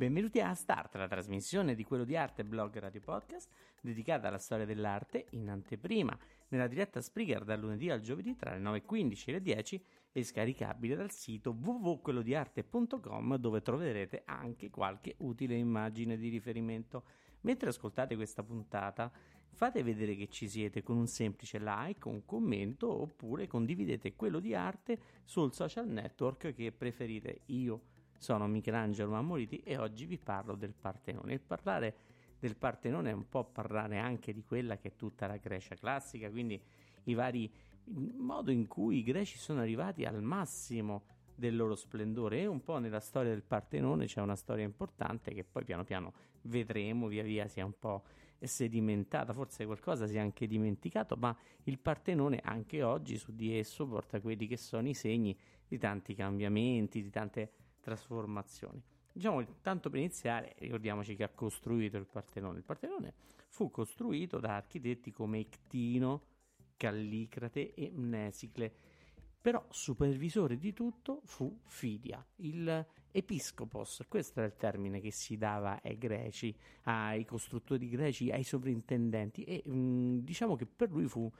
Benvenuti a Start, la trasmissione di quello di arte blog radio podcast dedicata alla storia dell'arte in anteprima, nella diretta Spreaker dal lunedì al giovedì tra le 9.15 e le 10 e scaricabile dal sito www.quellodiarte.com dove troverete anche qualche utile immagine di riferimento. Mentre ascoltate questa puntata, fate vedere che ci siete con un semplice like, un commento oppure condividete quello di arte sul social network che preferite io sono Michelangelo Mammoliti e oggi vi parlo del Partenone. Il parlare del Partenone è un po' parlare anche di quella che è tutta la Grecia classica, quindi i vari il modo in cui i greci sono arrivati al massimo del loro splendore e un po' nella storia del Partenone c'è una storia importante che poi piano piano vedremo via via sia un po' sedimentata, forse qualcosa si è anche dimenticato, ma il Partenone anche oggi su di esso porta quelli che sono i segni di tanti cambiamenti, di tante trasformazioni. Diciamo, tanto per iniziare, ricordiamoci che ha costruito il Partenone. Il Partenone fu costruito da architetti come Ictino, Callicrate e Mnesicle, però supervisore di tutto fu Fidia, il episcopos, questo è il termine che si dava ai greci, ai costruttori greci, ai sovrintendenti e mh, mm, diciamo che per lui fu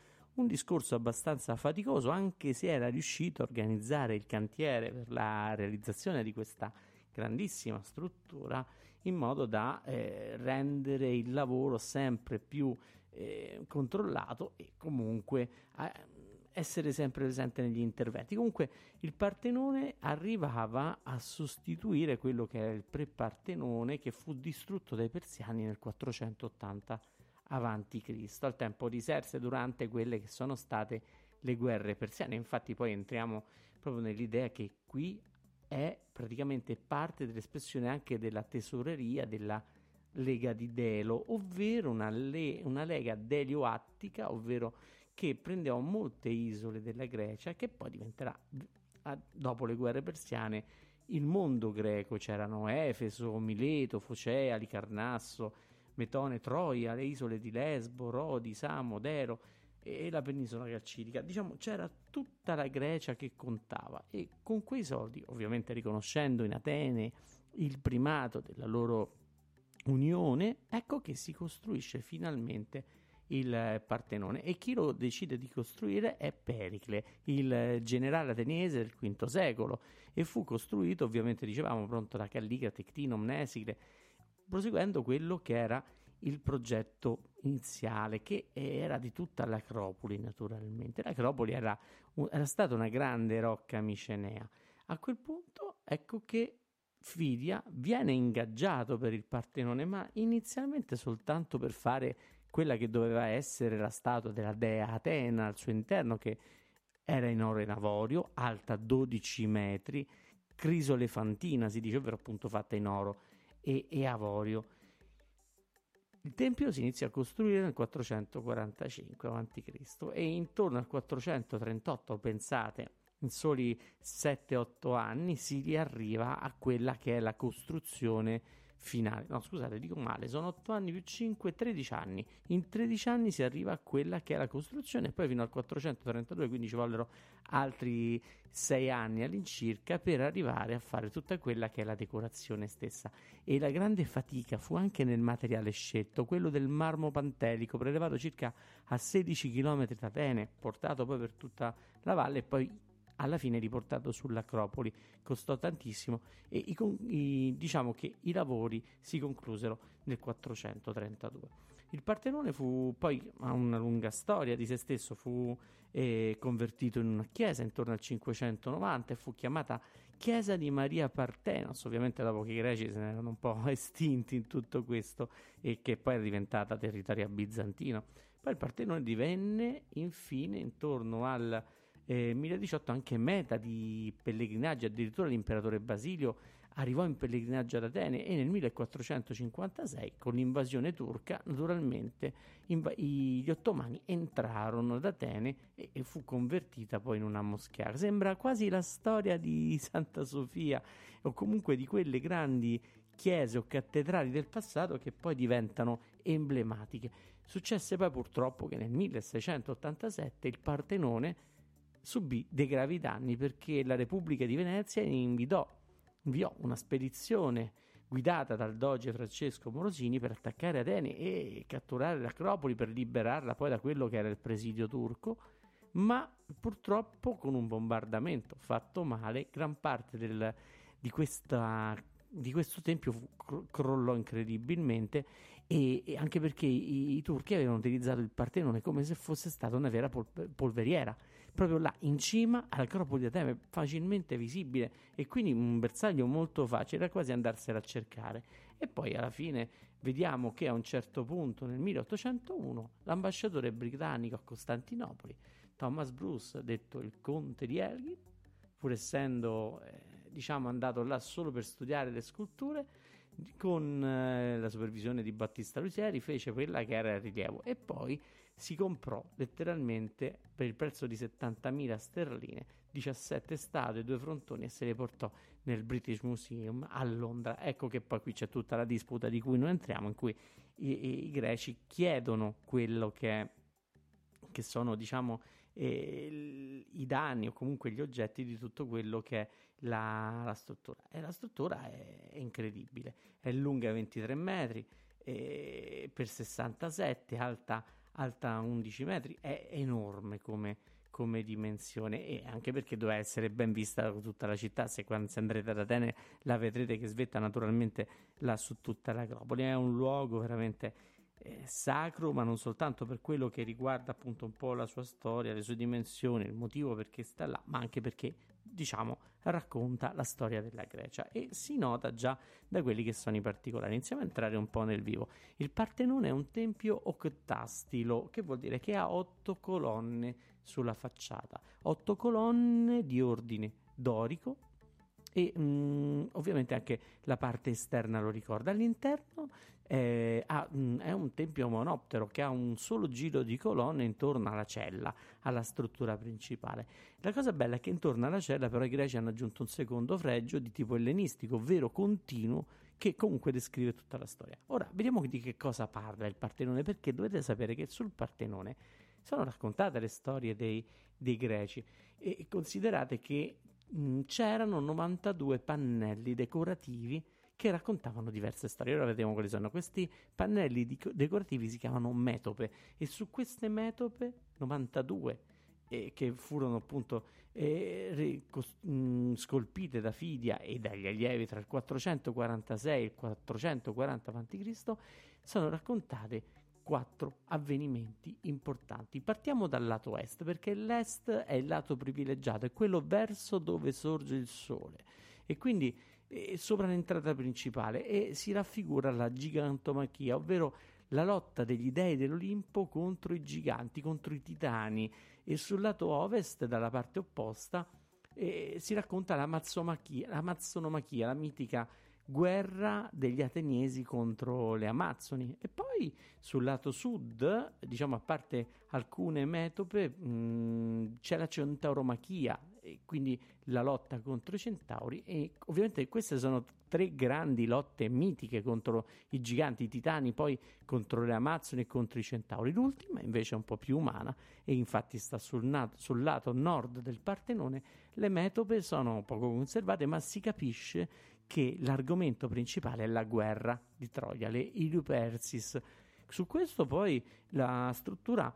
un discorso abbastanza faticoso, anche se era riuscito a organizzare il cantiere per la realizzazione di questa grandissima struttura in modo da eh, rendere il lavoro sempre più eh, controllato e comunque eh, essere sempre presente negli interventi. Comunque il Partenone arrivava a sostituire quello che era il pre-Partenone che fu distrutto dai persiani nel 480 Cristo, al tempo di Serse durante quelle che sono state le guerre persiane. Infatti poi entriamo proprio nell'idea che qui è praticamente parte dell'espressione anche della tesoreria della lega di Delo, ovvero una, le- una lega delioattica, ovvero che prendeva molte isole della Grecia che poi diventerà, dopo le guerre persiane, il mondo greco. C'erano Efeso, Mileto, Focea, Licarnasso, Metone, Troia, le isole di Lesbo, Rodi, Samo, Dero e la penisola calcidica. Diciamo c'era tutta la Grecia che contava e con quei soldi, ovviamente riconoscendo in Atene il primato della loro unione, ecco che si costruisce finalmente il Partenone e chi lo decide di costruire è Pericle, il generale ateniese del V secolo e fu costruito ovviamente dicevamo pronto da Callicrate, Ctino, Mnesicle proseguendo quello che era il progetto iniziale, che era di tutta l'Acropoli, naturalmente. L'Acropoli era, era stata una grande rocca micenea. A quel punto, ecco che Fidia viene ingaggiato per il Partenone, ma inizialmente soltanto per fare quella che doveva essere la statua della dea Atena al suo interno, che era in oro e in avorio, alta 12 metri, crisolefantina, si dice, ovvero appunto fatta in oro e, e avorio. Il tempio si inizia a costruire nel 445 a.C. e intorno al 438, pensate, in soli 7-8 anni si riarriva a quella che è la costruzione finale. No, scusate, dico male, sono 8 anni più 5, 13 anni. In 13 anni si arriva a quella che è la costruzione e poi fino al 432, quindi ci vollero altri 6 anni all'incirca per arrivare a fare tutta quella che è la decorazione stessa. E la grande fatica fu anche nel materiale scelto, quello del marmo pantelico, prelevato circa a 16 km da Atene, portato poi per tutta la valle e poi alla fine riportato sull'Acropoli. Costò tantissimo e i, i, diciamo che i lavori si conclusero nel 432. Il Partenone fu poi ha una lunga storia di se stesso, fu eh, convertito in una chiesa intorno al 590 e fu chiamata Chiesa di Maria Partenos, ovviamente dopo che i greci se ne erano un po' estinti in tutto questo e che poi è diventata territorio bizantino. Poi il Partenone divenne infine intorno al eh, 1018 anche meta di pellegrinaggio, addirittura l'imperatore Basilio arrivò in pellegrinaggio ad Atene e nel 1456 con l'invasione turca naturalmente inv- gli ottomani entrarono ad Atene e-, e fu convertita poi in una moschea. Sembra quasi la storia di Santa Sofia o comunque di quelle grandi chiese o cattedrali del passato che poi diventano emblematiche. Successe poi purtroppo che nel 1687 il Partenone subì dei gravi danni perché la Repubblica di Venezia inviò, inviò una spedizione guidata dal doge Francesco Morosini per attaccare Atene e catturare l'Acropoli per liberarla poi da quello che era il presidio turco, ma purtroppo con un bombardamento fatto male gran parte del, di, questa, di questo tempio fu, crollò incredibilmente e, e anche perché i, i, turchi avevano utilizzato il Partenone come se fosse stata una vera pol- polveriera proprio là in cima all'Acropoli di Atene, facilmente visibile e quindi un bersaglio molto facile, era quasi andarsela a cercare. E poi alla fine vediamo che a un certo punto nel 1801 l'ambasciatore britannico a Costantinopoli, Thomas Bruce, detto il conte di Elgin, pur essendo eh, diciamo andato là solo per studiare le sculture, con eh, la supervisione di Battista Lusieri fece quella che era il rilievo e poi si comprò letteralmente per il prezzo di 70.000 sterline 17 statue, due frontoni e se le portò nel British Museum a Londra. Ecco che poi qui c'è tutta la disputa di cui noi entriamo, in cui i, i, i greci chiedono quello che, che sono, diciamo, eh, i danni o comunque gli oggetti di tutto quello che è la, la struttura. E la struttura è, è incredibile, è lunga 23 metri, eh, per 67, alta alta 11 metri, è enorme come, come dimensione e anche perché doveva essere ben vista da tutta la città. Se quando andrete ad Atene la vedrete che svetta naturalmente là su tutta l'Acropoli. È un luogo veramente eh, sacro, ma non soltanto per quello che riguarda appunto un po' la sua storia, le sue dimensioni, il motivo perché sta là, ma anche perché diciamo racconta la storia della Grecia e si nota già da quelli che sono i particolari. Iniziamo a entrare un po' nel vivo. Il Partenone è un tempio octastilo, che vuol dire che ha otto colonne sulla facciata, otto colonne di ordine dorico e mh, mm, ovviamente anche la parte esterna lo ricorda. All'interno eh, ha, mh, mm, è un tempio monoptero che ha un solo giro di colonne intorno alla cella, alla struttura principale. La cosa bella è che intorno alla cella però i greci hanno aggiunto un secondo fregio di tipo ellenistico, ovvero continuo, che comunque descrive tutta la storia. Ora, vediamo di che cosa parla il Partenone, perché dovete sapere che sul Partenone sono raccontate le storie dei, dei greci e considerate che c'erano 92 pannelli decorativi che raccontavano diverse storie. Ora vediamo quali sono. Questi pannelli di- decorativi si chiamano metope e su queste metope 92 eh, che furono appunto eh, ricos- mh, mm, scolpite da Fidia e dagli allievi tra il 446 e il 440 a.C. sono raccontate quattro avvenimenti importanti. Partiamo dal lato est, perché l'est è il lato privilegiato, è quello verso dove sorge il sole e quindi eh, sopra l'entrata principale e si raffigura la gigantomachia, ovvero la lotta degli dei dell'Olimpo contro i giganti, contro i titani e sul lato ovest, dalla parte opposta, eh, si racconta la, mazzonomachia, la mitica guerra degli ateniesi contro le Amazzoni e poi sul lato sud, diciamo a parte alcune metope, mh, c'è la Centauromachia quindi la lotta contro i centauri e ovviamente queste sono tre grandi lotte mitiche contro i giganti, i titani, poi contro le Amazzoni e contro i centauri. L'ultima invece è un po' più umana e infatti sta sul, nato, sul lato nord del Partenone. Le metope sono poco conservate, ma si capisce che l'argomento principale è la guerra di Troia, le Iliupersis. Su questo poi la struttura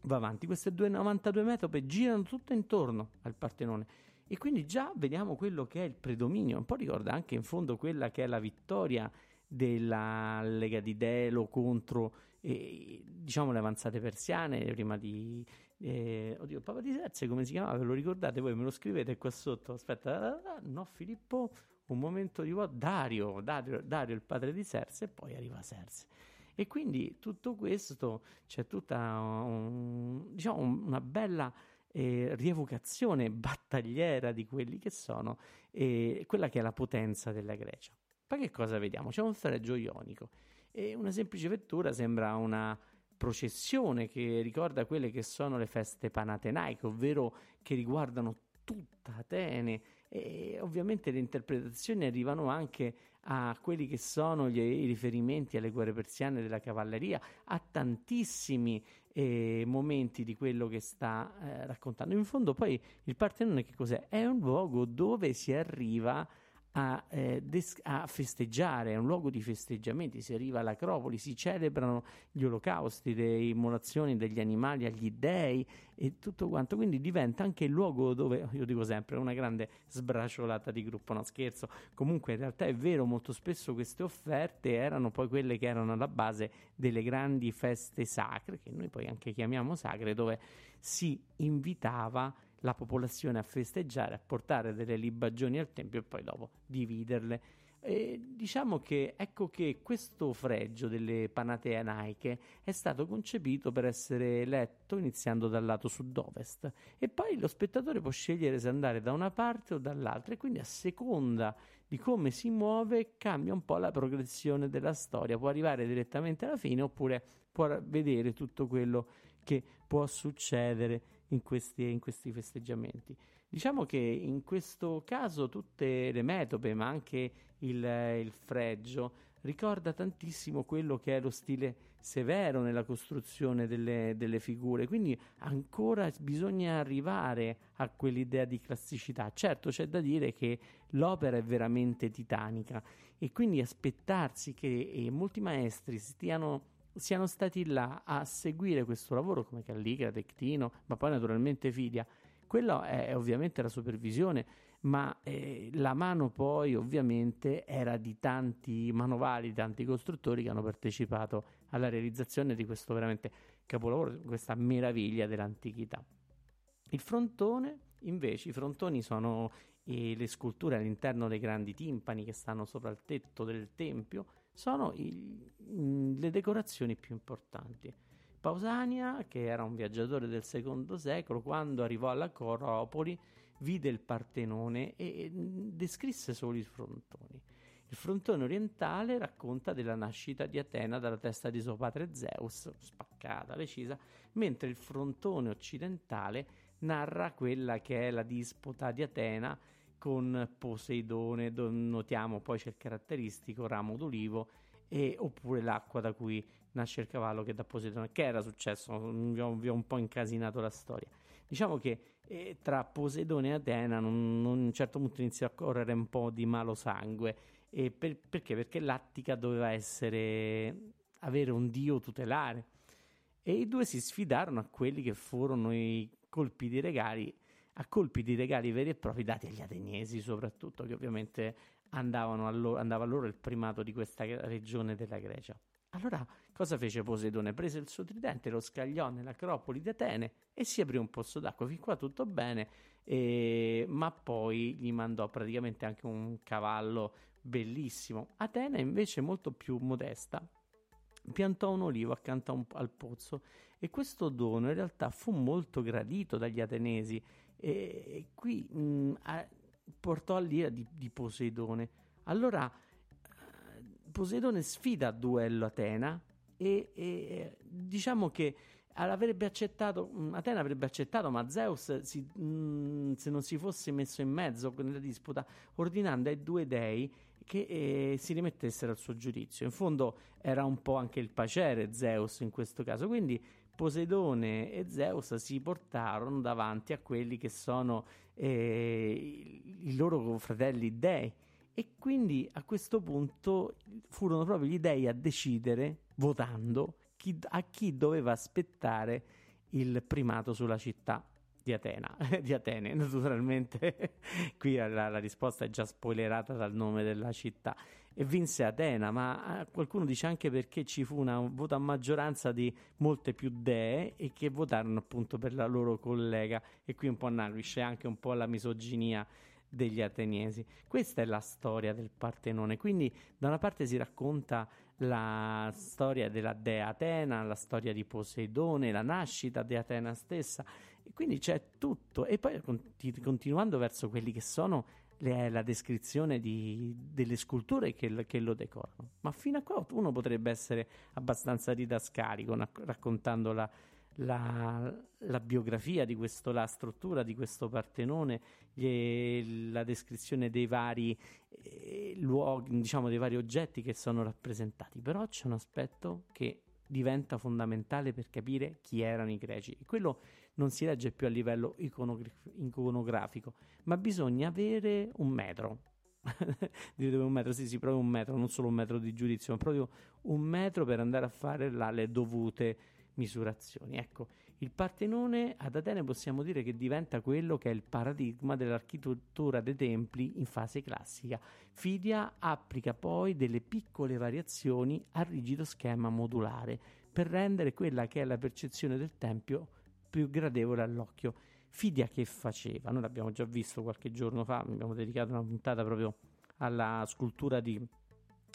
va avanti. Queste 92 metope girano tutto intorno al Partenone e quindi già vediamo quello che è il predominio. Un po' ricorda anche in fondo quella che è la vittoria della Lega di Delo contro eh, diciamo le avanzate persiane prima di eh, oddio Papa di Serze come si chiamava ve lo ricordate voi me lo scrivete qua sotto aspetta no Filippo un momento di vuoto Dario, Dario Dario il padre di Serse e poi arriva Serse e quindi tutto questo c'è tutta un, diciamo, una bella eh, rievocazione battagliera di quelli che sono eh, quella che è la potenza della Grecia. Poi che cosa vediamo? C'è un fregio ionico e una semplice vettura sembra una processione che ricorda quelle che sono le feste panatenaiche, ovvero che riguardano tutta Atene e ovviamente le interpretazioni arrivano anche a quelli che sono gli, i riferimenti alle guerre persiane della cavalleria, a tantissimi eh, momenti di quello che sta eh, raccontando. In fondo poi il Partenone che cos'è? È un luogo dove si arriva eh, des- a, festeggiare, è un luogo di festeggiamenti, si arriva all'Acropoli, si celebrano gli olocausti, le immolazioni degli animali agli dei e tutto quanto, quindi diventa anche il luogo dove, io dico sempre, una grande sbracciolata di gruppo, no scherzo, comunque in realtà è vero, molto spesso queste offerte erano poi quelle che erano alla base delle grandi feste sacre, che noi poi anche chiamiamo sacre, dove si invitava la popolazione a festeggiare, a portare delle libagioni al tempio e poi dopo dividerle. E diciamo che ecco che questo fregio delle panate anaiche è stato concepito per essere letto iniziando dal lato sud-ovest. E poi lo spettatore può scegliere se andare da una parte o dall'altra e quindi a seconda di come si muove cambia un po' la progressione della storia, può arrivare direttamente alla fine oppure può vedere tutto quello che può succedere in questi, in questi festeggiamenti. Diciamo che in questo caso tutte le metope, ma anche il, il fregio, ricorda tantissimo quello che è lo stile severo nella costruzione delle, delle, figure, quindi ancora bisogna arrivare a quell'idea di classicità. Certo c'è da dire che l'opera è veramente titanica e quindi aspettarsi che eh, molti maestri stiano siano stati là a seguire questo lavoro come Calligra, Tectino, ma poi naturalmente Fidia. Quello è, ovviamente la supervisione, ma eh, la mano poi ovviamente era di tanti manovali, tanti costruttori che hanno partecipato alla realizzazione di questo veramente capolavoro, questa meraviglia dell'antichità. Il frontone, invece, i frontoni sono eh, le sculture all'interno dei grandi timpani che stanno sopra il tetto del tempio, sono i, le decorazioni più importanti. Pausania, che era un viaggiatore del secondo secolo, quando arrivò alla Coropoli, vide il Partenone e descrisse solo i frontoni. Il frontone orientale racconta della nascita di Atena dalla testa di suo padre Zeus, spaccata, recisa, mentre il frontone occidentale narra quella che è la disputa di Atena con Poseidone, notiamo poi c'è il caratteristico ramo d'olivo e, oppure l'acqua da cui nasce il cavallo che da Poseidone, che era successo, vi ho, vi ho un po' incasinato la storia. Diciamo che eh, tra Poseidone e Atena non, non, a un certo punto inizia a correre un po' di malo sangue. E per, perché? Perché l'Attica doveva essere avere un dio tutelare e i due si sfidarono a quelli che furono i colpi di regali a colpi di regali veri e propri dati agli ateniesi soprattutto, che ovviamente loro, andava a loro il primato di questa regione della Grecia. Allora cosa fece Poseidone? Prese il suo tridente, lo scagliò nell'acropoli di Atene e si aprì un pozzo d'acqua. Fin qua tutto bene, eh, ma poi gli mandò praticamente anche un cavallo bellissimo. Atene invece molto più modesta piantò un olivo accanto un, al pozzo e questo dono in realtà fu molto gradito dagli atenesi e qui mh, mm, a, portò all'ira di, di Poseidone. Allora Poseidone sfida a duello Atena e, e diciamo che avrebbe accettato, mh, Atena avrebbe accettato, ma Zeus, si, mh, se non si fosse messo in mezzo nella disputa, ordinando ai due dei che eh, si rimettessero al suo giudizio. In fondo era un po' anche il pacere Zeus in questo caso, quindi Poseidone e Zeus si portarono davanti a quelli che sono eh, i loro fratelli dei. E quindi a questo punto furono proprio gli dei a decidere, votando, chi, a chi doveva aspettare il primato sulla città di Atena, di Atene, naturalmente qui la, la, risposta è già spoilerata dal nome della città e vinse Atena, ma eh, qualcuno dice anche perché ci fu una, un voto a maggioranza di molte più dee e che votarono appunto per la loro collega e qui un po' nasce anche un po' la misoginia degli ateniesi. Questa è la storia del Partenone, quindi da una parte si racconta la storia della dea Atena, la storia di Poseidone, la nascita di Atena stessa, e quindi c'è tutto. E poi continuando verso quelli che sono le, la descrizione di, delle sculture che, che, lo decorano. Ma fino a qua uno potrebbe essere abbastanza didascalico raccontando la, la, la, biografia di questo, la struttura di questo Partenone, gli, la descrizione dei vari eh, luoghi, diciamo dei vari oggetti che sono rappresentati. Però c'è un aspetto che diventa fondamentale per capire chi erano i greci. E quello non si legge più a livello iconograf- iconografico, ma bisogna avere un metro. Direte un metro, sì, sì, proprio un metro, non solo un metro di giudizio, ma proprio un metro per andare a fare là, le dovute misurazioni. Ecco, il Partenone ad Atene possiamo dire che diventa quello che è il paradigma dell'architettura dei templi in fase classica. Fidia applica poi delle piccole variazioni al rigido schema modulare per rendere quella che è la percezione del tempio più gradevole all'occhio. Fidia che faceva? Noi l'abbiamo già visto qualche giorno fa, abbiamo dedicato una puntata proprio alla scultura di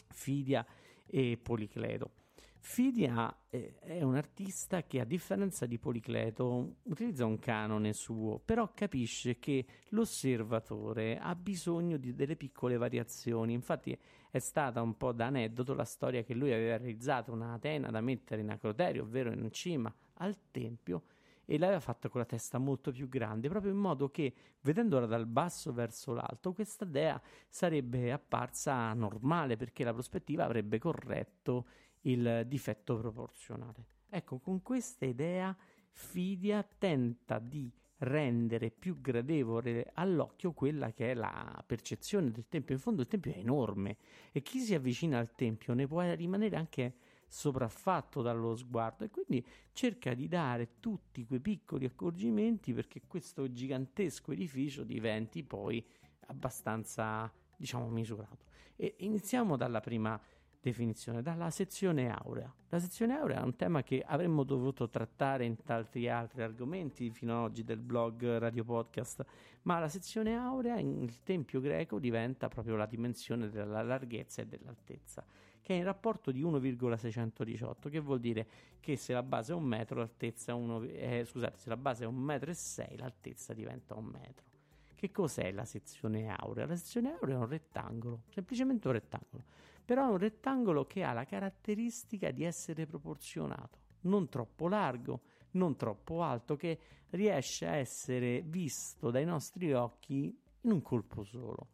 Fidia e Policleto. Fidia eh, è un artista che a differenza di Policleto utilizza un canone suo, però capisce che l'osservatore ha bisogno di delle piccole variazioni. Infatti è stata un po' da aneddoto la storia che lui aveva realizzato una Atena da mettere in acroterio, ovvero in cima al tempio, e l'aveva fatta con la testa molto più grande, proprio in modo che, vedendola dal basso verso l'alto, questa dea sarebbe apparsa normale perché la prospettiva avrebbe corretto il difetto proporzionale. Ecco, con questa idea Fidia tenta di rendere più gradevole all'occhio quella che è la percezione del tempio. In fondo il tempio è enorme e chi si avvicina al tempio ne può rimanere anche sopraffatto dallo sguardo e quindi cerca di dare tutti quei piccoli accorgimenti perché questo gigantesco edificio diventi poi abbastanza diciamo misurato. E iniziamo dalla prima definizione, dalla sezione aurea. La sezione aurea è un tema che avremmo dovuto trattare in tanti altri argomenti fino ad oggi del blog Radio Podcast, ma la sezione aurea nel tempio greco diventa proprio la dimensione della larghezza e dell'altezza, che è in rapporto di 1,618, che vuol dire che se la base è un metro, l'altezza è uno, eh, scusate, se la base è un metro e sei, l'altezza diventa un metro. Che cos'è la sezione aurea? La sezione aurea è un rettangolo, semplicemente un rettangolo però è un rettangolo che ha la caratteristica di essere proporzionato, non troppo largo, non troppo alto, che riesce a essere visto dai nostri occhi in un colpo solo.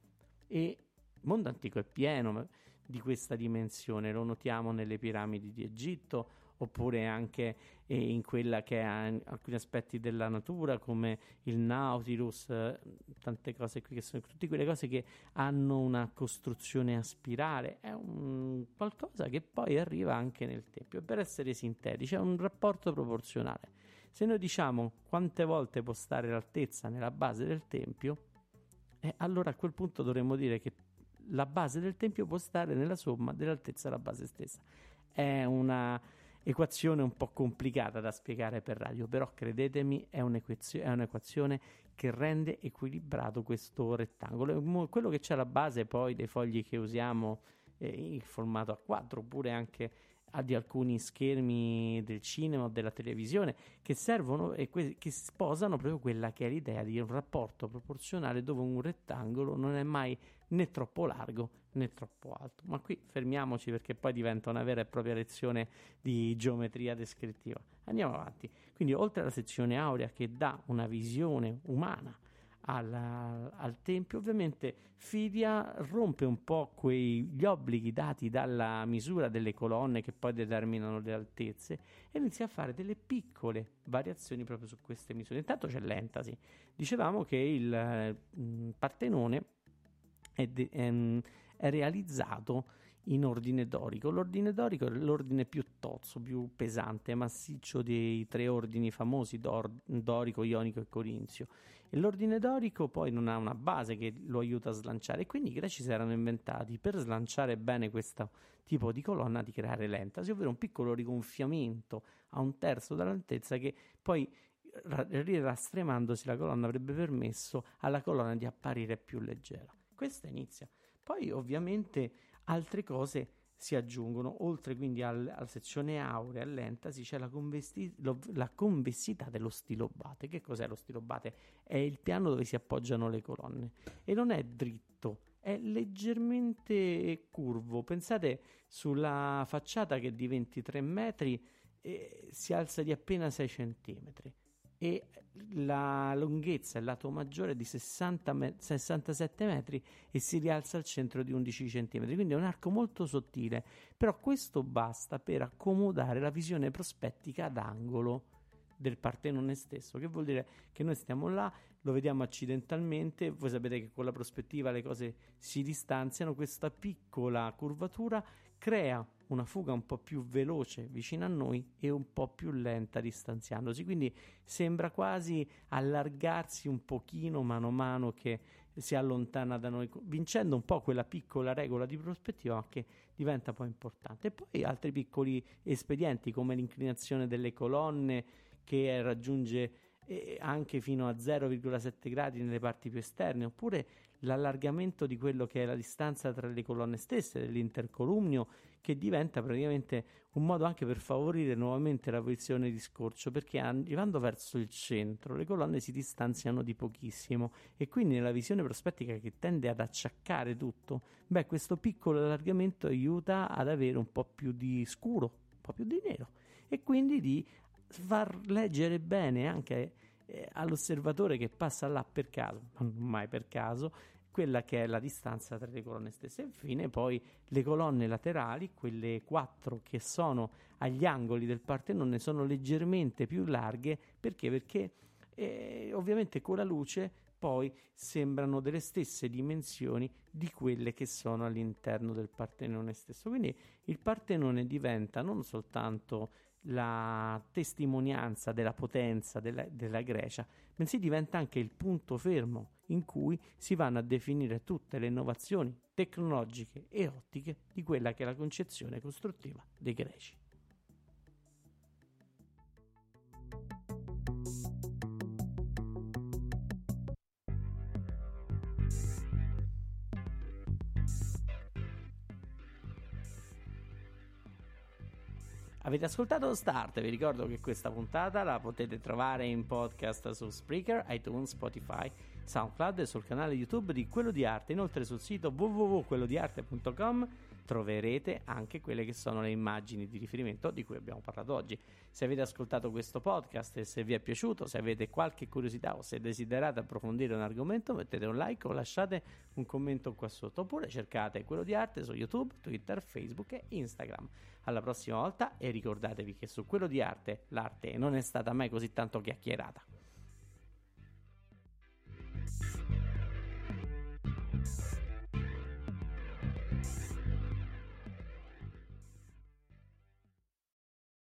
E il mondo antico è pieno di questa dimensione, lo notiamo nelle piramidi di Egitto, oppure anche eh, in quella che è alcuni aspetti della natura come il Nautilus, eh, tante cose qui che sono tutte quelle cose che hanno una costruzione a spirale, è un qualcosa che poi arriva anche nel tempio. Per essere sintetici, è un rapporto proporzionale. Se noi diciamo quante volte può stare l'altezza nella base del tempio, eh, allora a quel punto dovremmo dire che la base del tempio può stare nella somma dell'altezza della base stessa. È una equazione un po' complicata da spiegare per radio, però credetemi è, un'equazio- è un'equazione che rende equilibrato questo rettangolo. Quello che c'è alla base poi dei fogli che usiamo eh, in formato A4 oppure anche di alcuni schermi del cinema o della televisione che servono e que- che sposano proprio quella che è l'idea di un rapporto proporzionale dove un rettangolo non è mai né troppo largo né troppo alto. Ma qui fermiamoci perché poi diventa una vera e propria lezione di geometria descrittiva. Andiamo avanti. Quindi, oltre alla sezione aurea che dà una visione umana al, al tempio, ovviamente Fidia rompe un po' quegli obblighi dati dalla misura delle colonne che poi determinano le altezze e inizia a fare delle piccole variazioni proprio su queste misure. Intanto c'è l'entasi. Dicevamo che il mh, Partenone è, de- è, è realizzato in ordine dorico. L'ordine dorico è l'ordine più tozzo, più pesante, massiccio dei tre ordini famosi, dor- dorico, ionico e corinzio. E l'ordine dorico poi non ha una base che lo aiuta a slanciare, e quindi i greci si erano inventati per slanciare bene questo tipo di colonna di creare l'entasi, ovvero un piccolo rigonfiamento a un terzo dell'altezza che poi rirastremandosi la colonna avrebbe permesso alla colonna di apparire più leggera. Questa inizia. Poi ovviamente altre cose si aggiungono, oltre quindi al, alla sezione aurea, all'entasi, c'è la, convesti- lo, la, convessità dello stilobate. Che cos'è lo stilobate? È il piano dove si appoggiano le colonne e non è dritto, è leggermente curvo. Pensate sulla facciata che di 23 metri eh, si alza di appena 6 centimetri e la lunghezza, il lato maggiore è di 60 me- 67 metri e si rialza al centro di 11 cm, quindi è un arco molto sottile, però questo basta per accomodare la visione prospettica ad angolo del Partenone stesso, che vuol dire che noi stiamo là, lo vediamo accidentalmente, voi sapete che con la prospettiva le cose si distanziano, questa piccola curvatura crea una fuga un po' più veloce vicino a noi e un po' più lenta distanziandosi, quindi sembra quasi allargarsi un pochino mano a mano che si allontana da noi, vincendo un po' quella piccola regola di prospettiva che diventa poi importante. E poi altri piccoli espedienti come l'inclinazione delle colonne che raggiunge anche fino a 0,7 gradi nelle parti più esterne, oppure l'allargamento di quello che è la distanza tra le colonne stesse dell'intercolumnio, che diventa praticamente un modo anche per favorire nuovamente la posizione di scorcio, perché arrivando verso il centro le colonne si distanziano di pochissimo e quindi nella visione prospettica che tende ad acciaccare tutto, beh, questo piccolo allargamento aiuta ad avere un po' più di scuro, un po' più di nero e quindi di far leggere bene anche eh, all'osservatore che passa là per caso, ma non mai per caso, quella che è la distanza tra le colonne stesse. Infine, poi le colonne laterali, quelle quattro che sono agli angoli del Partenone, sono leggermente più larghe perché? Perché eh, ovviamente con la luce poi sembrano delle stesse dimensioni di quelle che sono all'interno del Partenone stesso. Quindi il Partenone diventa non soltanto la testimonianza della potenza della, della, Grecia, bensì diventa anche il punto fermo in cui si vanno a definire tutte le innovazioni tecnologiche e ottiche di quella che è la concezione costruttiva dei greci. Avete ascoltato Start? Vi ricordo che questa puntata la potete trovare in podcast su Spreaker, iTunes, Spotify, SoundCloud e sul canale YouTube di Quello di Arte. Inoltre sul sito www.quellodiarte.com troverete anche quelle che sono le immagini di riferimento di cui abbiamo parlato oggi. Se avete ascoltato questo podcast e se vi è piaciuto, se avete qualche curiosità o se desiderate approfondire un argomento, mettete un like o lasciate un commento qua sotto oppure cercate quello di arte su YouTube, Twitter, Facebook e Instagram. Alla prossima volta e ricordatevi che su quello di arte l'arte non è stata mai così tanto chiacchierata.